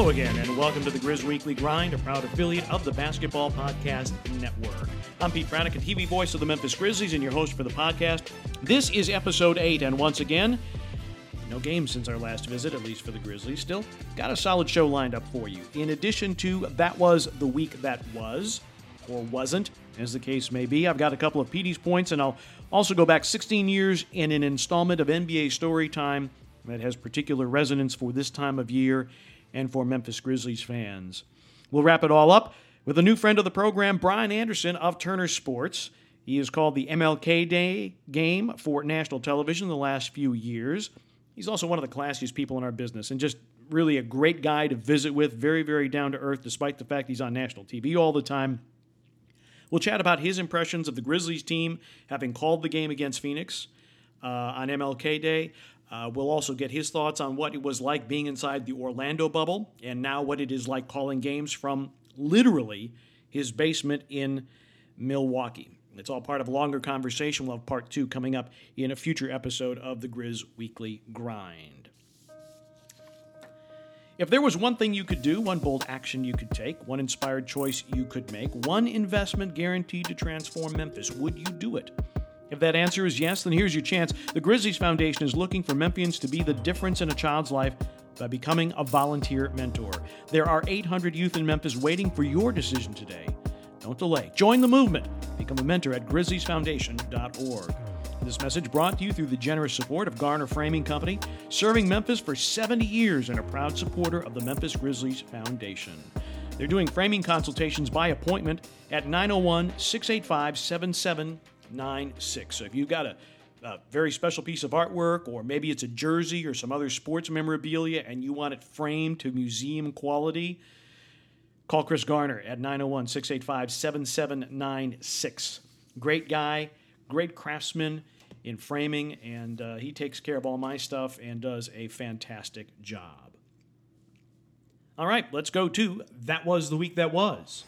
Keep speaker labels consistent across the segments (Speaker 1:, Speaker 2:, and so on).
Speaker 1: Hello again, and welcome to the Grizz Weekly Grind, a proud affiliate of the Basketball Podcast Network. I'm Pete Pranica, a TV voice of the Memphis Grizzlies, and your host for the podcast. This is episode 8, and once again, no games since our last visit, at least for the Grizzlies. Still, got a solid show lined up for you. In addition to That Was the Week That Was, or wasn't, as the case may be, I've got a couple of Petey's points, and I'll also go back 16 years in an installment of NBA Story Time that has particular resonance for this time of year and for Memphis Grizzlies fans. We'll wrap it all up with a new friend of the program, Brian Anderson of Turner Sports. He has called the MLK Day game for national television the last few years. He's also one of the classiest people in our business and just really a great guy to visit with, very, very down to earth, despite the fact he's on national TV all the time. We'll chat about his impressions of the Grizzlies team having called the game against Phoenix uh, on MLK Day. Uh, we'll also get his thoughts on what it was like being inside the Orlando bubble and now what it is like calling games from literally his basement in Milwaukee. It's all part of a longer conversation. We'll have part two coming up in a future episode of the Grizz Weekly Grind. If there was one thing you could do, one bold action you could take, one inspired choice you could make, one investment guaranteed to transform Memphis, would you do it? If that answer is yes, then here's your chance. The Grizzlies Foundation is looking for Memphians to be the difference in a child's life by becoming a volunteer mentor. There are 800 youth in Memphis waiting for your decision today. Don't delay. Join the movement. Become a mentor at grizzliesfoundation.org. This message brought to you through the generous support of Garner Framing Company, serving Memphis for 70 years and a proud supporter of the Memphis Grizzlies Foundation. They're doing framing consultations by appointment at 901 685 7796. So if you've got a, a very special piece of artwork, or maybe it's a jersey or some other sports memorabilia, and you want it framed to museum quality, call Chris Garner at 901 685 7796. Great guy great craftsman in framing, and uh, he takes care of all my stuff and does a fantastic job. All right, let's go to That Was the Week That Was.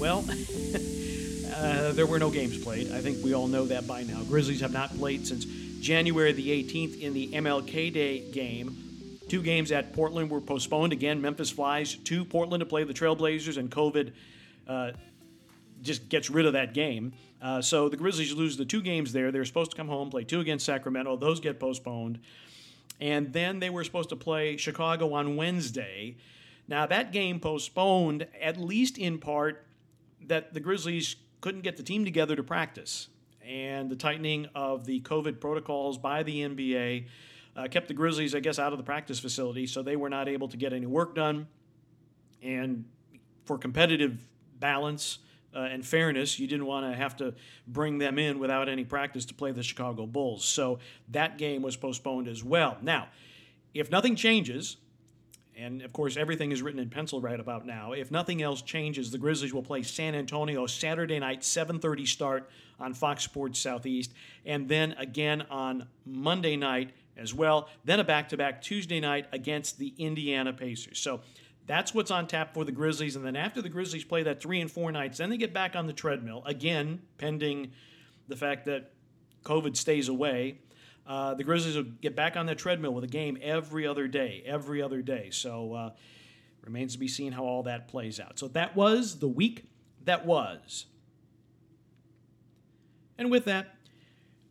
Speaker 1: Well, uh, there were no games played. I think we all know that by now. Grizzlies have not played since January the 18th in the MLK Day game. Two games at Portland were postponed. Again, Memphis flies to Portland to play the Trailblazers, and COVID uh, just gets rid of that game. Uh, so the Grizzlies lose the two games there. They're supposed to come home, play two against Sacramento. Those get postponed. And then they were supposed to play Chicago on Wednesday. Now, that game postponed, at least in part, that the Grizzlies couldn't get the team together to practice. And the tightening of the COVID protocols by the NBA uh, kept the Grizzlies, I guess, out of the practice facility, so they were not able to get any work done. And for competitive balance, uh, and fairness, you didn't want to have to bring them in without any practice to play the Chicago Bulls. So that game was postponed as well. Now, if nothing changes, and of course everything is written in pencil right about now, if nothing else changes, the Grizzlies will play San Antonio Saturday night, 7:30 start on Fox Sports Southeast, and then again on Monday night as well. Then a back-to-back Tuesday night against the Indiana Pacers. So that's what's on tap for the Grizzlies. And then after the Grizzlies play that three and four nights, then they get back on the treadmill again, pending the fact that COVID stays away. Uh, the Grizzlies will get back on that treadmill with a game every other day, every other day. So uh, remains to be seen how all that plays out. So that was the week that was. And with that,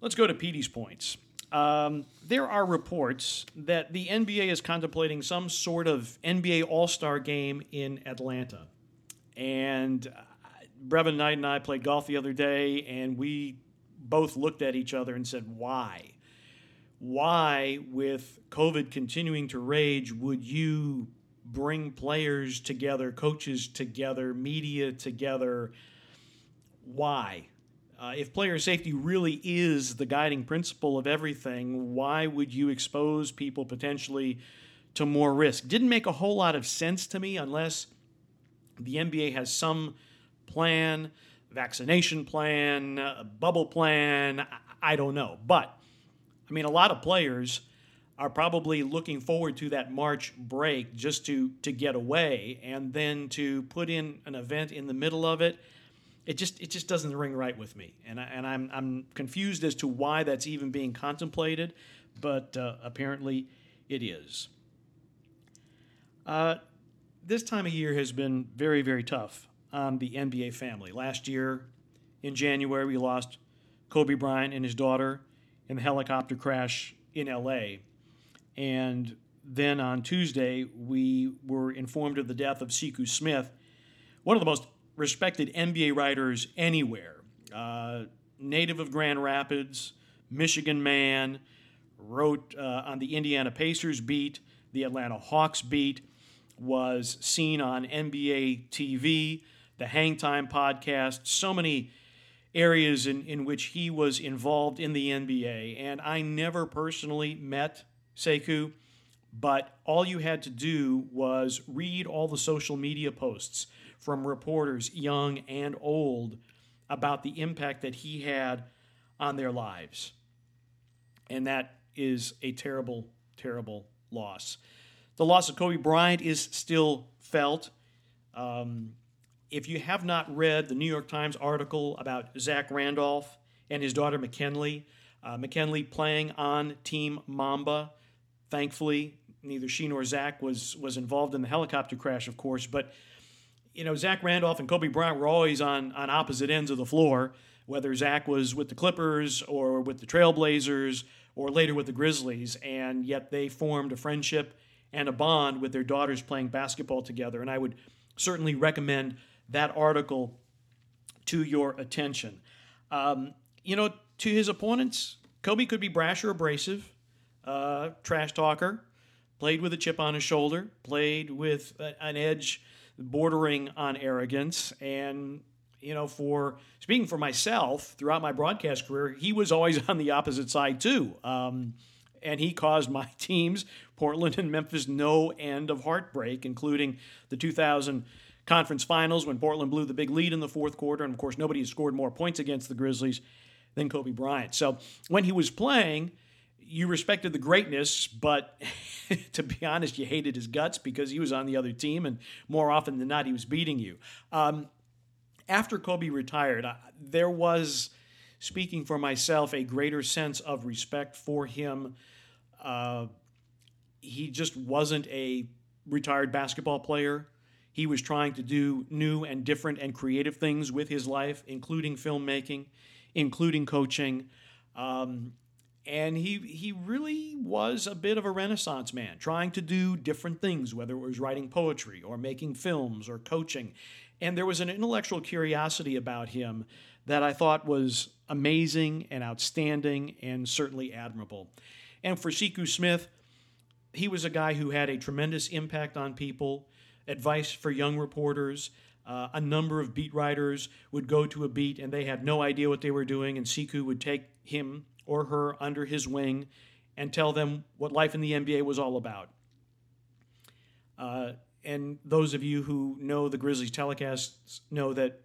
Speaker 1: let's go to Petey's points. Um, there are reports that the NBA is contemplating some sort of NBA All Star game in Atlanta. And uh, Brevin Knight and I played golf the other day, and we both looked at each other and said, Why? Why, with COVID continuing to rage, would you bring players together, coaches together, media together? Why? Uh, if player safety really is the guiding principle of everything, why would you expose people potentially to more risk? Didn't make a whole lot of sense to me unless the NBA has some plan, vaccination plan, bubble plan. I don't know. But, I mean, a lot of players are probably looking forward to that March break just to, to get away and then to put in an event in the middle of it it just it just doesn't ring right with me, and I, and I'm I'm confused as to why that's even being contemplated, but uh, apparently it is. Uh, this time of year has been very, very tough on the NBA family. Last year, in January, we lost Kobe Bryant and his daughter in the helicopter crash in LA. And then on Tuesday, we were informed of the death of Sekou Smith, one of the most respected NBA writers anywhere. Uh, native of Grand Rapids, Michigan man, wrote uh, on the Indiana Pacers beat, the Atlanta Hawks beat, was seen on NBA TV, the Hangtime podcast, so many areas in, in which he was involved in the NBA. And I never personally met Sekou, but all you had to do was read all the social media posts from reporters, young and old, about the impact that he had on their lives. And that is a terrible, terrible loss. The loss of Kobe Bryant is still felt. Um, if you have not read the New York Times article about Zach Randolph and his daughter McKinley, uh, McKinley playing on Team Mamba, thankfully, neither she nor Zach was was involved in the helicopter crash, of course. But you know, Zach Randolph and Kobe Bryant were always on on opposite ends of the floor. Whether Zach was with the Clippers or with the Trailblazers or later with the Grizzlies, and yet they formed a friendship and a bond with their daughters playing basketball together. And I would certainly recommend that article to your attention. Um, you know, to his opponents, Kobe could be brash or abrasive, uh, trash talker, played with a chip on his shoulder, played with an edge bordering on arrogance. And, you know, for speaking for myself throughout my broadcast career, he was always on the opposite side too. Um, and he caused my teams, Portland and Memphis, no end of heartbreak, including the 2000 conference finals when Portland blew the big lead in the fourth quarter. And of course, nobody has scored more points against the Grizzlies than Kobe Bryant. So when he was playing, you respected the greatness, but to be honest, you hated his guts because he was on the other team, and more often than not, he was beating you. Um, after Kobe retired, I, there was, speaking for myself, a greater sense of respect for him. Uh, he just wasn't a retired basketball player. He was trying to do new and different and creative things with his life, including filmmaking, including coaching. Um, and he he really was a bit of a renaissance man trying to do different things whether it was writing poetry or making films or coaching and there was an intellectual curiosity about him that I thought was amazing and outstanding and certainly admirable and for Sekou Smith he was a guy who had a tremendous impact on people advice for young reporters uh, a number of beat writers would go to a beat and they had no idea what they were doing, and Sekou would take him or her under his wing and tell them what life in the NBA was all about. Uh, and those of you who know the Grizzlies telecasts know that,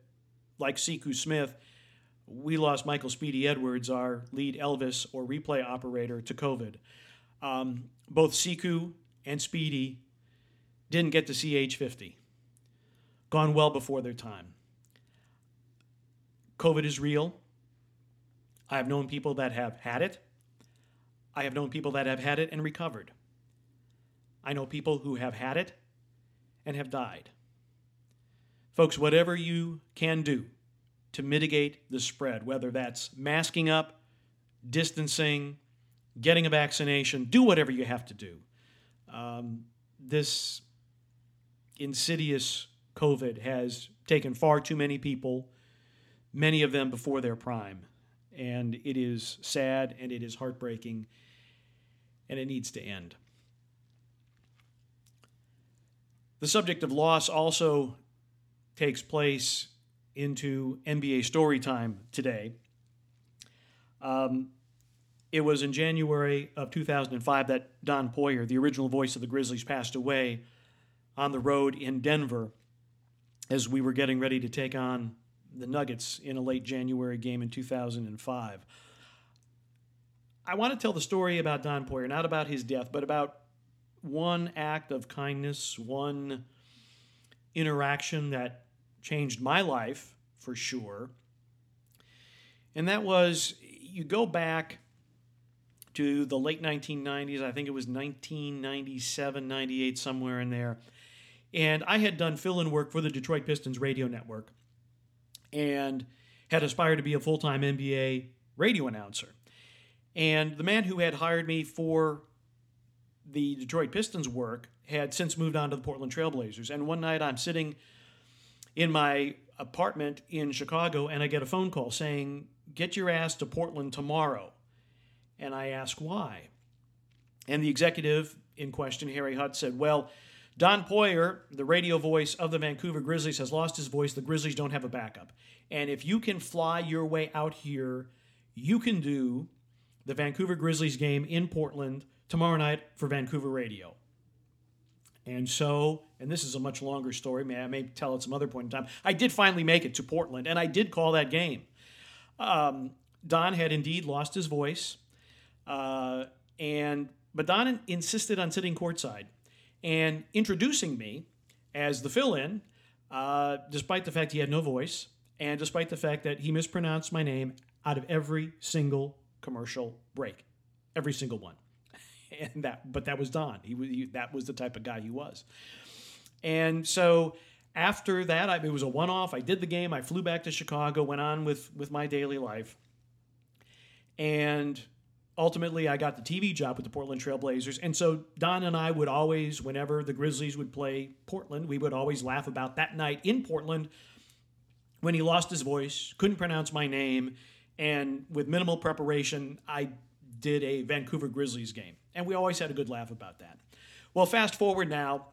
Speaker 1: like Sekou Smith, we lost Michael Speedy Edwards, our lead EVS or replay operator, to COVID. Um, both Sekou and Speedy didn't get to see age 50, gone well before their time. COVID is real. I have known people that have had it. I have known people that have had it and recovered. I know people who have had it and have died. Folks, whatever you can do to mitigate the spread, whether that's masking up, distancing, getting a vaccination, do whatever you have to do. Um, this insidious COVID has taken far too many people, many of them before their prime and it is sad and it is heartbreaking and it needs to end. The subject of loss also takes place into NBA story time today. Um, it was in January of 2005 that Don Poier, the original voice of the Grizzlies, passed away on the road in Denver as we were getting ready to take on the Nuggets in a late January game in 2005. I want to tell the story about Don Poier, not about his death, but about one act of kindness, one interaction that changed my life for sure. And that was you go back to the late 1990s. I think it was 1997, 98, somewhere in there. And I had done fill in work for the Detroit Pistons radio network and had aspired to be a full time NBA radio announcer. And the man who had hired me for the Detroit Pistons work had since moved on to the Portland Trailblazers. And one night I'm sitting in my apartment in Chicago and I get a phone call saying, Get your ass to Portland tomorrow. And I ask why. And the executive in question, Harry Hutt, said, Well, Don Poier, the radio voice of the Vancouver Grizzlies, has lost his voice. The Grizzlies don't have a backup. And if you can fly your way out here, you can do the Vancouver Grizzlies game in Portland tomorrow night for Vancouver Radio. And so, and this is a much longer story, may I may tell at some other point in time. I did finally make it to Portland, and I did call that game. Um, Don had indeed lost his voice, uh, and but Don insisted on sitting courtside and introducing me as the fill-in, uh, despite the fact he had no voice, and despite the fact that he mispronounced my name out of every single commercial break, every single one. And that, but that was Don. He he, that was the type of guy he was. And so after that, I, it was a one-off. I did the game. I flew back to Chicago, went on with with my daily life, and ultimately I got the TV job with the Portland Trailblazers. And so Don and I would always, whenever the Grizzlies would play Portland, we would always laugh about that night in Portland when he lost his voice, couldn't pronounce my name, and with minimal preparation, I did a Vancouver Grizzlies game. And we always had a good laugh about that. Well, fast forward now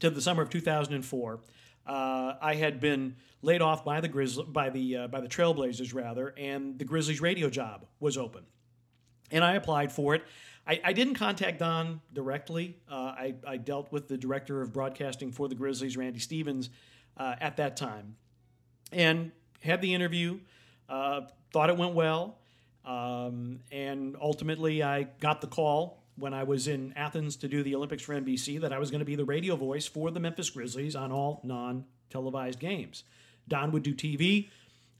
Speaker 1: to the summer of 2004. Uh, I had been laid off by the Grizz- by the uh, by the Trailblazers rather, and the Grizzlies radio job was open, and I applied for it. I, I didn't contact Don directly. Uh, I, I, dealt with the director of broadcasting for the Grizzlies, Randy Stevens, uh, at that time, and had the interview. Uh, thought it went well. Um, and ultimately, I got the call when I was in Athens to do the Olympics for NBC that I was going to be the radio voice for the Memphis Grizzlies on all non televised games. Don would do TV,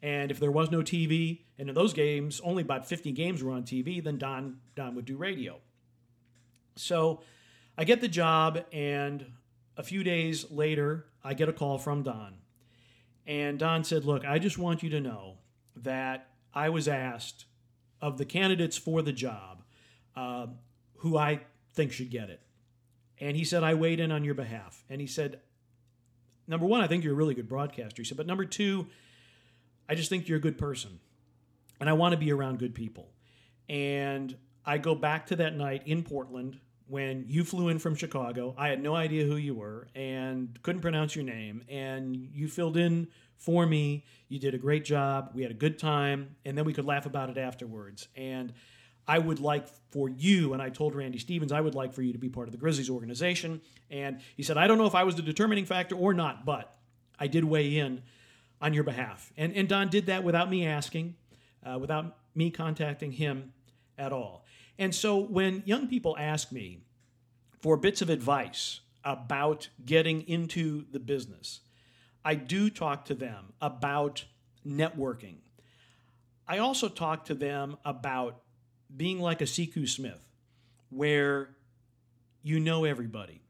Speaker 1: and if there was no TV, and in those games, only about 50 games were on TV, then Don, Don would do radio. So I get the job, and a few days later, I get a call from Don. And Don said, Look, I just want you to know that I was asked of the candidates for the job uh, who I think should get it. And he said, I weighed in on your behalf. And he said, number one, I think you're a really good broadcaster. He said, but number two, I just think you're a good person. And I want to be around good people. And I go back to that night in Portland when you flew in from Chicago. I had no idea who you were and couldn't pronounce your name. And you filled in for me. You did a great job. We had a good time. And then we could laugh about it afterwards. And I would like for you, and I told Randy Stevens, I would like for you to be part of the Grizzlies organization. And he said, I don't know if I was the determining factor or not, but I did weigh in on your behalf. And, and Don did that without me asking, uh, without me contacting him at all. And so when young people ask me for bits of advice about getting into the business, I do talk to them about networking. I also talk to them about being like a Sekou Smith, where you know everybody,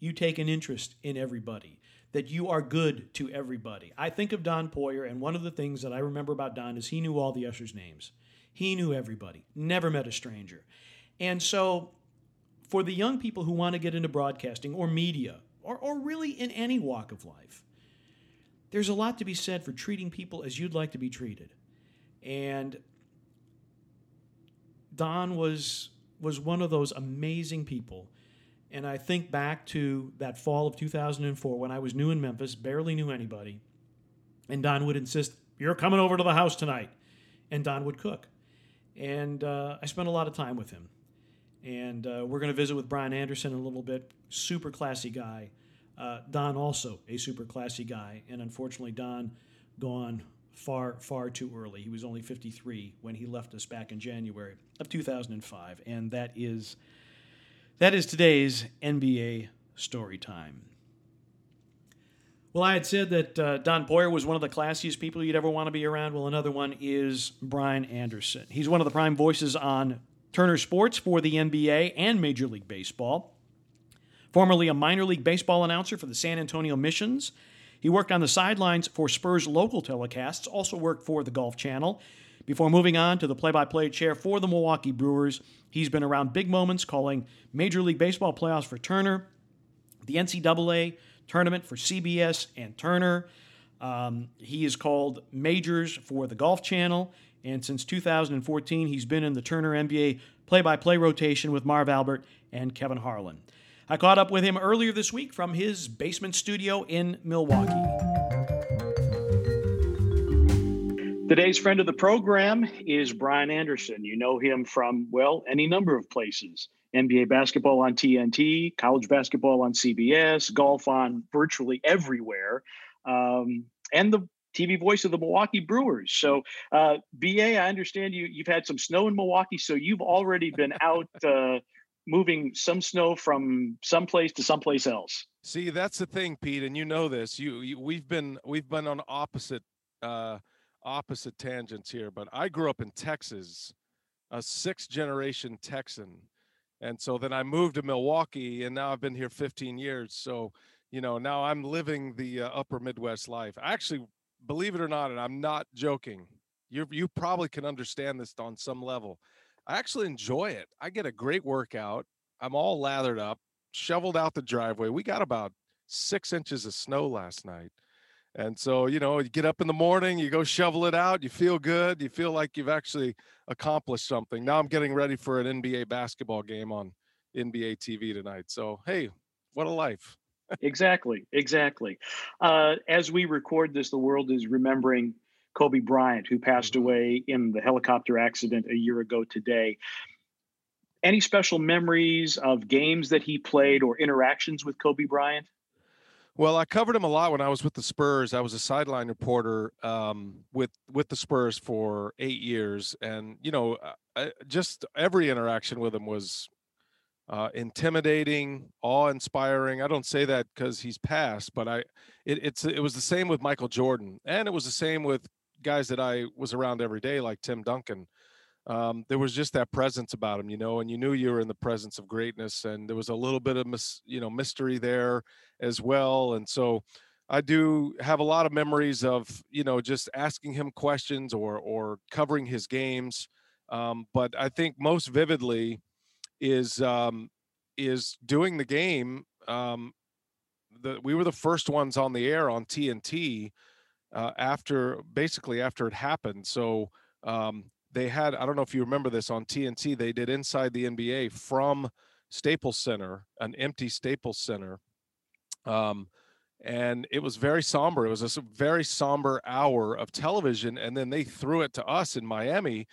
Speaker 1: you take an interest in everybody, that you are good to everybody. I think of Don Poier, and one of the things that I remember about Don is he knew all the ushers' names. He knew everybody, never met a stranger. And so, for the young people who want to get into broadcasting or media, or, or really in any walk of life, there's a lot to be said for treating people as you'd like to be treated. And Don was was one of those amazing people. And I think back to that fall of 2004 when I was new in Memphis, barely knew anybody. And Don would insist, You're coming over to the house tonight. And Don would cook. And uh, I spent a lot of time with him. And uh, we're going to visit with Brian Anderson in a little bit. Super classy guy. Uh, Don, also a super classy guy. And unfortunately, Don gone far, far too early. He was only 53 when he left us back in January of 2005. And that is, that is today's NBA story time. Well, I had said that uh, Don Poier was one of the classiest people you'd ever want to be around. Well, another one is Brian Anderson. He's one of the prime voices on Turner Sports for the NBA and Major League Baseball. Formerly a minor league baseball announcer for the San Antonio Missions, he worked on the sidelines for Spurs local telecasts, also worked for the Golf Channel. Before moving on to the play by play chair for the Milwaukee Brewers, he's been around big moments calling Major League Baseball playoffs for Turner, the NCAA tournament for CBS and Turner. Um, he has called majors for the Golf Channel, and since 2014, he's been in the Turner NBA play by play rotation with Marv Albert and Kevin Harlan. I caught up with him earlier this week from his basement studio in Milwaukee. Today's friend of the program is Brian Anderson. You know him from, well, any number of places NBA basketball on TNT, college basketball on CBS, golf on virtually everywhere, um, and the TV voice of the Milwaukee Brewers. So, uh, BA, I understand you you've had some snow in Milwaukee, so you've already been out uh, moving some snow from someplace to someplace else.
Speaker 2: See, that's the thing, Pete, and you know this. You, you we've been we've been on opposite uh, opposite tangents here, but I grew up in Texas, a sixth generation Texan, and so then I moved to Milwaukee, and now I've been here 15 years. So you know now I'm living the uh, Upper Midwest life. Actually, believe it or not, and I'm not joking. You you probably can understand this on some level. I actually enjoy it. I get a great workout. I'm all lathered up, shoveled out the driveway. We got about six inches of snow last night. And so, you know, you get up in the morning, you go shovel it out, you feel good, you feel like you've actually accomplished something. Now I'm getting ready for an NBA basketball game on NBA TV tonight. So, hey, what a life.
Speaker 1: exactly, exactly. Uh, as we record this, the world is remembering Kobe Bryant, who passed mm-hmm. away in the helicopter accident a year ago today. Any special memories of games that he played or interactions with Kobe Bryant?
Speaker 2: Well, I covered him a lot when I was with the Spurs. I was a sideline reporter um, with with the Spurs for eight years, and you know, I, just every interaction with him was uh, intimidating, awe-inspiring. I don't say that because he's passed, but I it, it's it was the same with Michael Jordan, and it was the same with guys that I was around every day, like Tim Duncan, um, there was just that presence about him, you know, and you knew you were in the presence of greatness, and there was a little bit of mis, you know, mystery there as well, and so I do have a lot of memories of you know just asking him questions or or covering his games, um, but I think most vividly is um, is doing the game. Um, we were the first ones on the air on TNT uh, after basically after it happened. So um, they had I don't know if you remember this on TNT. They did inside the NBA from Staples Center, an empty Staples Center. Um, and it was very somber. It was a very somber hour of television, and then they threw it to us in Miami.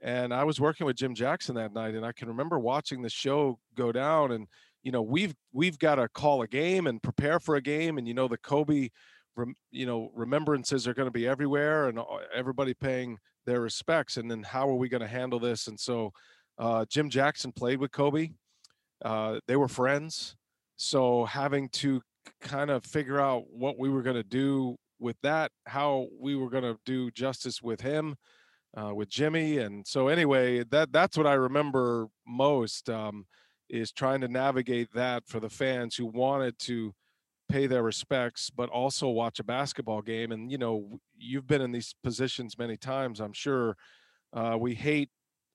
Speaker 2: And I was working with Jim Jackson that night, and I can remember watching the show go down. And you know, we've we've got to call a game and prepare for a game, and you know, the Kobe you know remembrances are going to be everywhere and everybody paying their respects and then how are we going to handle this? And so uh, jim jackson played with kobe. Uh, they were friends. So having to kind of figure out what we were going to do with that how we were going to do justice with him uh, with jimmy and so anyway that that's what i remember most um, is trying to navigate that for the fans who wanted to pay their respects, but also watch a basketball game. And you know, you've been in these positions many times. I'm sure uh, we hate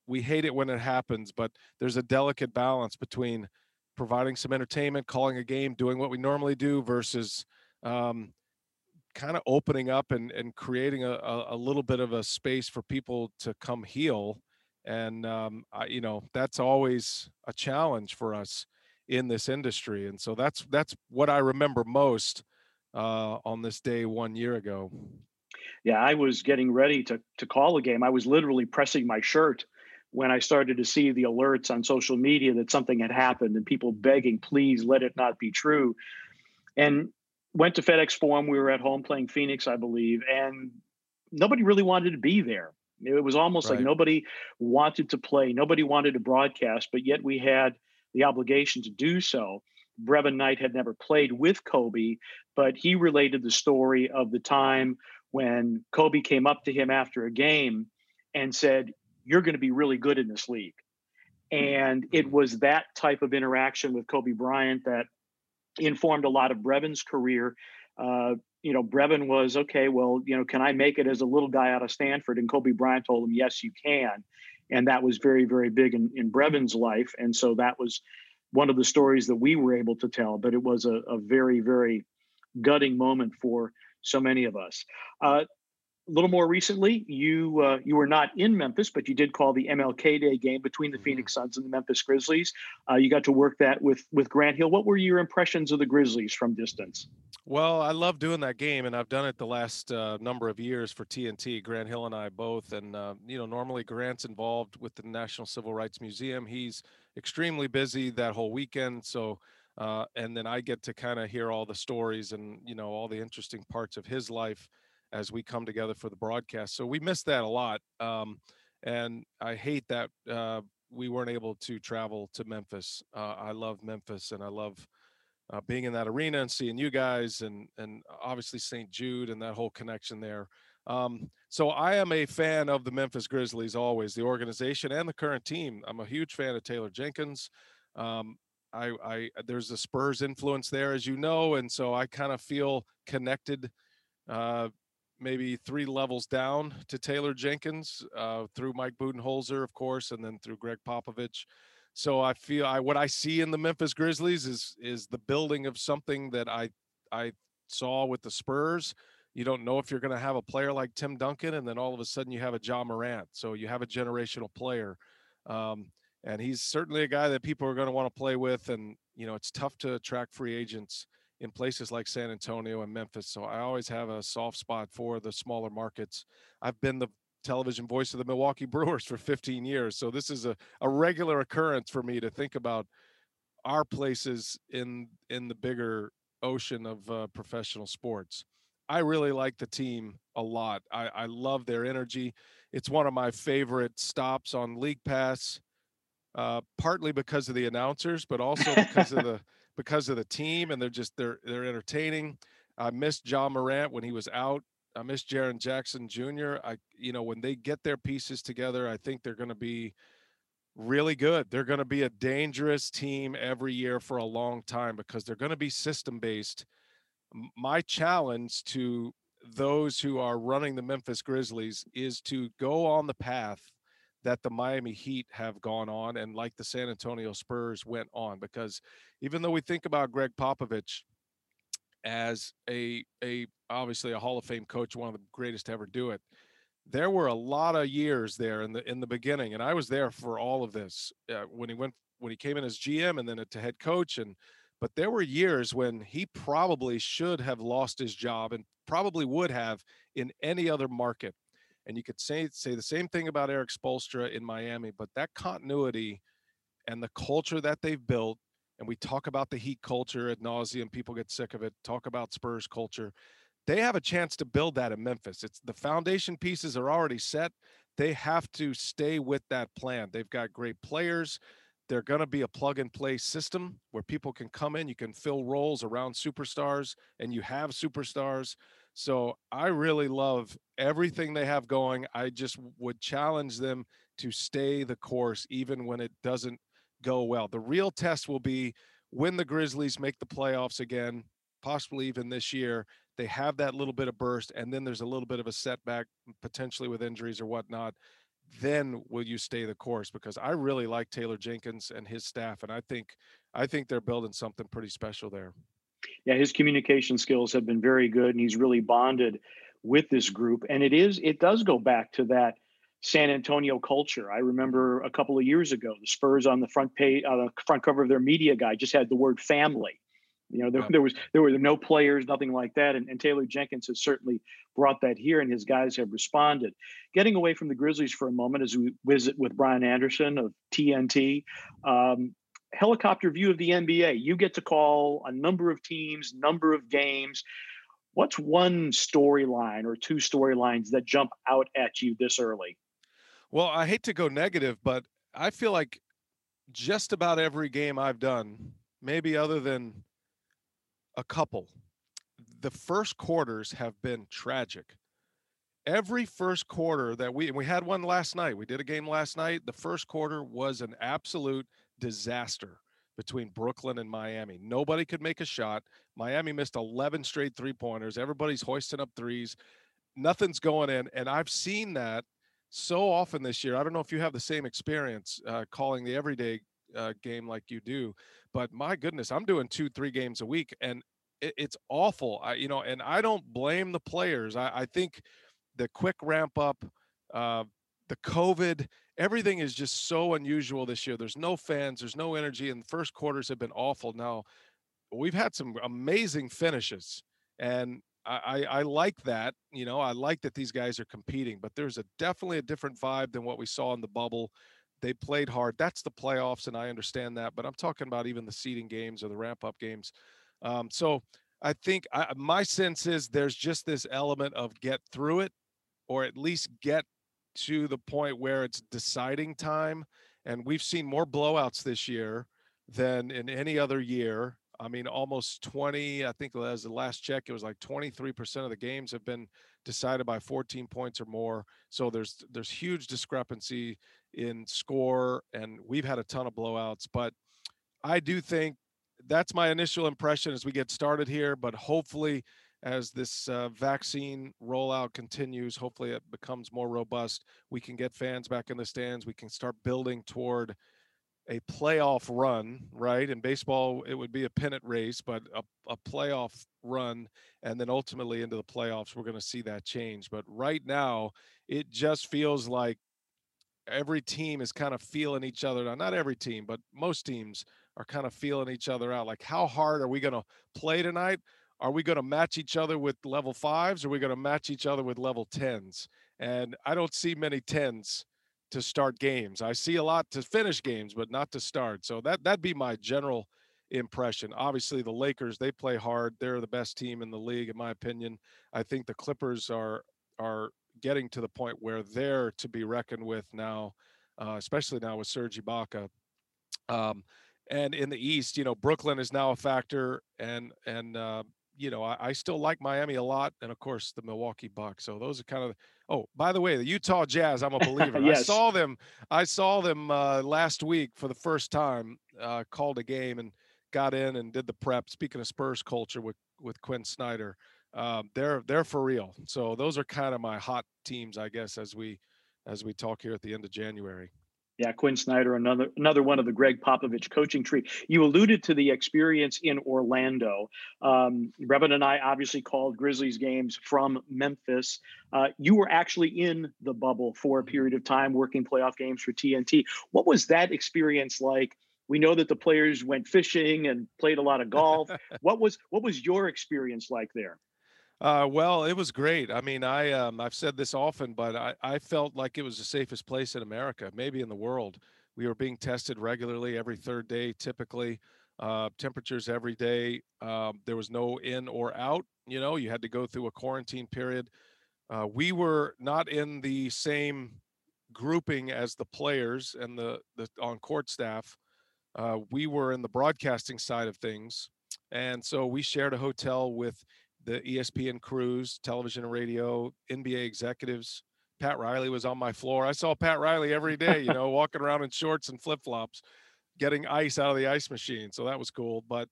Speaker 2: we hate it when it happens, but there's a delicate balance between providing some entertainment, calling a game, doing what we normally do, versus um, kind of opening up and, and creating a, a, little bit of a space for people to come heal. And um, I, you know, that's always a challenge for us in this industry. And so that's that's what I remember most uh, on this day one year ago.
Speaker 1: Yeah, I was getting ready to to call a game. I was literally pressing my shirt when I started to see the alerts on social media that something had happened and people begging, please let it not be true. And went to FedEx Forum. We were at home playing Phoenix, I believe, and nobody really wanted to be there. It was almost right. like nobody wanted to play, nobody wanted to broadcast, but yet we had the obligation to do so. Brevin Knight had never played with Kobe, but he related the story of the time when Kobe came up to him after a game and said, You're going to be really good in this league. And it was that type of interaction with Kobe Bryant that informed a lot of Brevin's career. Uh, you know, Brevin was okay. Well, you know, can I make it as a little guy out of Stanford? And Kobe Bryant told him, yes, you can. And that was very, very big in, in Brevin's life. And so that was one of the stories that we were able to tell. But it was a, a very, very gutting moment for so many of us. Uh, little more recently, you uh, you were not in Memphis, but you did call the MLK Day game between the mm-hmm. Phoenix Suns and the Memphis Grizzlies. Uh, you got to work that with with Grant Hill. What were your impressions of the Grizzlies from distance?
Speaker 2: Well, I love doing that game, and I've done it the last uh, number of years for TNT. Grant Hill and I both, and uh, you know, normally Grant's involved with the National Civil Rights Museum. He's extremely busy that whole weekend, so. Uh, and then I get to kind of hear all the stories and you know all the interesting parts of his life as we come together for the broadcast. So we missed that a lot. Um, and I hate that uh, we weren't able to travel to Memphis. Uh, I love Memphis and I love uh, being in that arena and seeing you guys and, and obviously St. Jude and that whole connection there. Um, so I am a fan of the Memphis Grizzlies always, the organization and the current team. I'm a huge fan of Taylor Jenkins. Um, I, I there's a Spurs influence there, as you know, and so I kind of feel connected uh, maybe three levels down to Taylor Jenkins uh, through Mike Budenholzer, of course, and then through Gregg Popovich. So I feel I what I see in the Memphis Grizzlies is is the building of something that I I saw with the Spurs. You don't know if you're going to have a player like Tim Duncan, and then all of a sudden you have a Ja Morant. So you have a generational player, um, and he's certainly a guy that people are going to want to play with. And you know it's tough to attract free agents in places like San Antonio and Memphis. So I always have a soft spot for the smaller markets. I've been the television voice of the Milwaukee Brewers for 15 years. So this is a, a regular occurrence for me to think about our places in in the bigger ocean of uh, professional sports. I really like the team a lot. I, I love their energy. It's one of my favorite stops on League Pass, uh, partly because of the announcers, but also because of the because of the team and they're just they're they're entertaining. I missed Ja Morant when he was out. I missed Jaren Jackson Jr. I you know when they get their pieces together, I think they're going to be really good. They're going to be a dangerous team every year for a long time because they're going to be system based. My challenge to those who are running the Memphis Grizzlies is to go on the path that the Miami Heat have gone on and like the San Antonio Spurs went on because even though we think about Gregg Popovich as a a obviously a Hall of Fame coach, one of the greatest to ever do it, there were a lot of years there in the in the beginning, and I was there for all of this uh, when he went when he came in as GM and then to head coach and but there were years when he probably should have lost his job and probably would have in any other market and you could say say the same thing about Erik Spoelstra in Miami, but that continuity and the culture that they've built, and we talk about the Heat culture at nauseum, people get sick of it. Talk about Spurs culture. They have a chance to build that in Memphis. It's the foundation pieces are already set. They have to stay with that plan. They've got great players. They're going to be a plug and play system where people can come in, you can fill roles around superstars, and you have superstars. So I really love everything they have going. I just would challenge them to stay the course, even when it doesn't go well. The real test will be when the Grizzlies make the playoffs again, possibly even this year. They have that little bit of burst, and then there's a little bit of a setback, potentially with injuries or whatnot. Then will you stay the course? Because I really like Taylor Jenkins and his staff, and I think I think they're building something pretty special there
Speaker 1: yeah, his communication skills have been very good, and he's really bonded with this group. And it is, it does go back to that San Antonio culture. I remember a couple of years ago, the Spurs on the front page, uh, the front cover of their media guide just had the word family. You know, there, there was there were no players, nothing like that. And, and, Taylor Jenkins has certainly brought that here, and his guys have responded. Getting away from the Grizzlies for a moment as we visit with Brian Anderson of TNT. Um, helicopter view of the NBA. You get to call a number of teams, number of games. What's one storyline or two storylines that jump out at you this early?
Speaker 2: Well, I hate to go negative, but I feel like just about every game I've done, maybe other than a couple, the first quarters have been tragic. every first quarter that we we had one last night. We did a game last night. The first quarter was an absolute disaster between Brooklyn and Miami. Nobody could make a shot. Miami missed 11 straight three pointers. Everybody's hoisting up threes. Nothing's going in. And I've seen that so often this year. I don't know if you have the same experience uh, calling the everyday uh, game like you do, but my goodness, I'm doing two, three games a week, and it, it's awful. I, you know, and I don't blame the players. I, I think the quick ramp up, uh, the COVID, everything is just so unusual this year. There's no fans, there's no energy, and the first quarters have been awful. Now, we've had some amazing finishes, and I, I, like that. You know, I like that these guys are competing, but there's a definitely a different vibe than what we saw in the bubble. They played hard. That's the playoffs, and I understand that. But I'm talking about even the seeding games or the ramp up games. Um, so I think I, my sense is there's just this element of get through it, or at least get to the point where it's deciding time. And we've seen more blowouts this year than in any other year. I mean, almost 20, I think as the last check, it was like 23% of the games have been decided by 14 points or more. So there's there's huge discrepancy in score, and we've had a ton of blowouts. But I do think that's my initial impression as we get started here. But hopefully, as this uh, vaccine rollout continues, hopefully it becomes more robust. We can get fans back in the stands. We can start building toward a playoff run, right? In baseball, it would be a pennant race, but a, a playoff run, and then ultimately into the playoffs, we're going to see that change. But right now, it just feels like every team is kind of feeling each other. Now, not every team, but most teams are kind of feeling each other out. Like, how hard are we going to play tonight? Are we going to match each other with level fives? Or are we going to match each other with level tens? And I don't see many tens to start games. I see a lot to finish games, but not to start. So that that'd be my general impression. Obviously, the Lakers they play hard. They're the best team in the league, in my opinion. I think the Clippers are are getting to the point where they're to be reckoned with now, uh, especially now with Serge Ibaka. Um, and in the East, you know, Brooklyn is now a factor, and and uh, you know, I, I, still like Miami a lot, and of course the Milwaukee Bucks. So those are kind of. Oh, by the way, the Utah Jazz, I'm a believer. yes. I saw them. I saw them uh, last week for the first time. Uh, called a game and got in and did the prep. Speaking of Spurs culture with with Quin Snyder, um, they're they're for real. So those are kind of my hot teams, I guess, as we as we talk here at the end of January.
Speaker 1: Yeah, Quin Snyder, another another one of the Gregg Popovich coaching tree. You alluded to the experience in Orlando. Um, Brevin and I obviously called Grizzlies games from Memphis. Uh, you were actually in the bubble for a period of time, working playoff games for TNT. What was that experience like? We know that the players went fishing and played a lot of golf. what was what was your experience like there?
Speaker 2: Uh, well, it was great. I mean, I um, I've said this often, but I, I felt like it was the safest place in America, maybe in the world. We were being tested regularly every third day, typically. Uh, temperatures every day. Um, there was no in or out. You know, you had to go through a quarantine period. Uh, we were not in the same grouping as the players and the the on court staff. Uh, we were in the broadcasting side of things, and so we shared a hotel with the ESPN crews, television and radio, NBA executives. Pat Riley was on my floor. I saw Pat Riley every day, you know, walking around in shorts and flip flops, getting ice out of the ice machine. So that was cool. But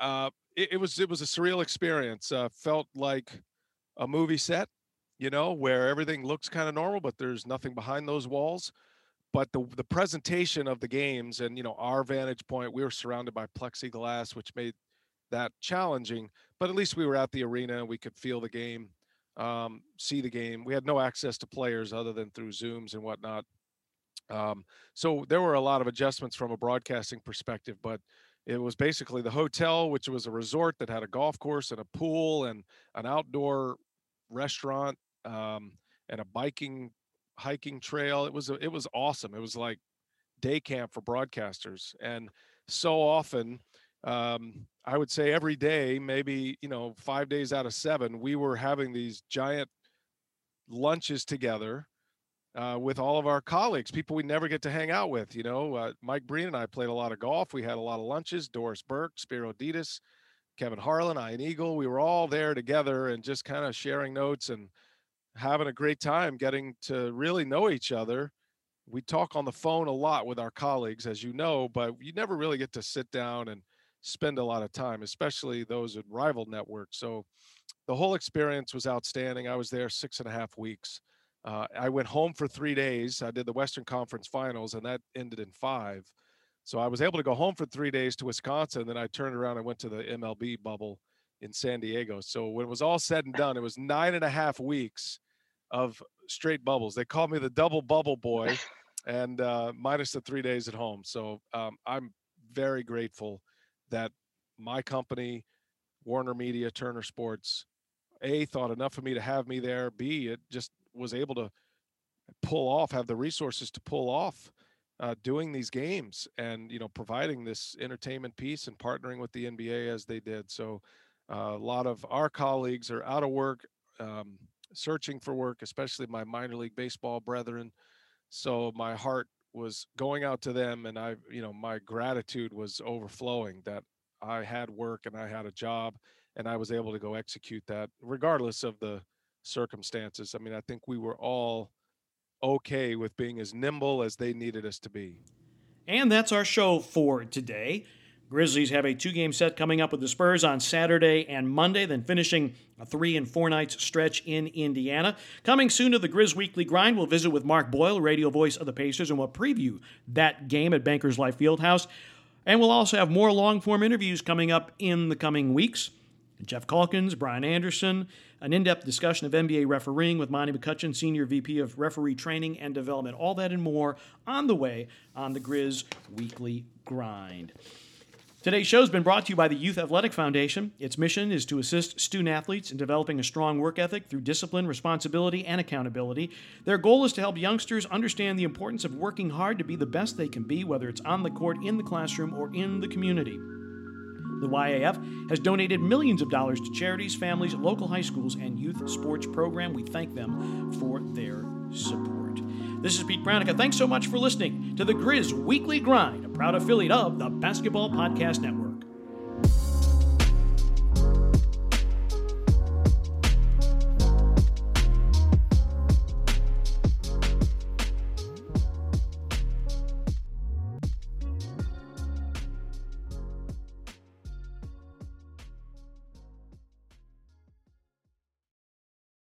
Speaker 2: uh, it, it, was it was a surreal experience. Uh, felt like a movie set, you know, where everything looks kind of normal, but there's nothing behind those walls. But the the presentation of the games and you know our vantage point, we were surrounded by plexiglass, which made that challenging, but at least we were at the arena. We could feel the game, um, see the game. We had no access to players other than through Zooms and whatnot. Um, so there were a lot of adjustments from a broadcasting perspective, but it was basically the hotel, which was a resort that had a golf course and a pool and an outdoor restaurant um, and a biking hiking trail. It was it was awesome. It was like day camp for broadcasters, and so often um, I would say every day, maybe, you know, five days out of seven, we were having these giant lunches together uh, with all of our colleagues, people we never get to hang out with. You know, uh, Mike Breen and I played a lot of golf. We had a lot of lunches. Doris Burke, Spero Dedes, Kevin Harlan, Ian Eagle. We were all there together and just kind of sharing notes and having a great time getting to really know each other. We talk on the phone a lot with our colleagues, as you know, but you never really get to sit down and spend a lot of time, especially those in rival networks. So the whole experience was outstanding. I was there six and a half weeks. Uh, I went home for three days. I did the Western Conference Finals, and that ended in five. So I was able to go home for three days to Wisconsin. Then I turned around and went to the MLB bubble in San Diego. So when it was all said and done, it was nine and a half weeks of straight bubbles. They called me the double bubble boy, and uh, minus the three days at home. So um, I'm very grateful that my company, Warner Media, Turner Sports, a thought enough of me to have me there. B it just was able to pull off, have the resources to pull off uh, doing these games, and you know providing this entertainment piece and partnering with the NBA as they did. So uh, a lot of our colleagues are out of work. Um, searching for work, especially my minor league baseball brethren. So my heart was going out to them, and I, you know, my gratitude was overflowing that I had work and I had a job, and I was able to go execute that, regardless of the circumstances. I mean, I think we were all okay with being as nimble as they needed us to be.
Speaker 1: And that's our show for today. Grizzlies have a two game set coming up with the Spurs on Saturday and Monday, then finishing a three and four nights stretch in Indiana. Coming soon to the Grizz Weekly Grind, we'll visit with Mark Boyle, radio voice of the Pacers, and we'll preview that game at Bankers Life Fieldhouse. And we'll also have more long form interviews coming up in the coming weeks. Geoff Calkins, Brian Anderson, an in depth discussion of NBA refereeing with Monty McCutchen, Senior VP of Referee Training and Development. All that and more on the way on the Grizz Weekly Grind. Today's show has been brought to you by the Youth Athletic Foundation. Its mission is to assist student athletes in developing a strong work ethic through discipline, responsibility, and accountability. Their goal is to help youngsters understand the importance of working hard to be the best they can be, whether it's on the court, in the classroom, or in the community. The YAF has donated millions of dollars to charities, families, local high schools, and youth sports program. We thank them for their support. This is Pete Pranica. Thanks so much for listening to the Grizz Weekly Grind, a proud affiliate of the Basketball Podcast Network.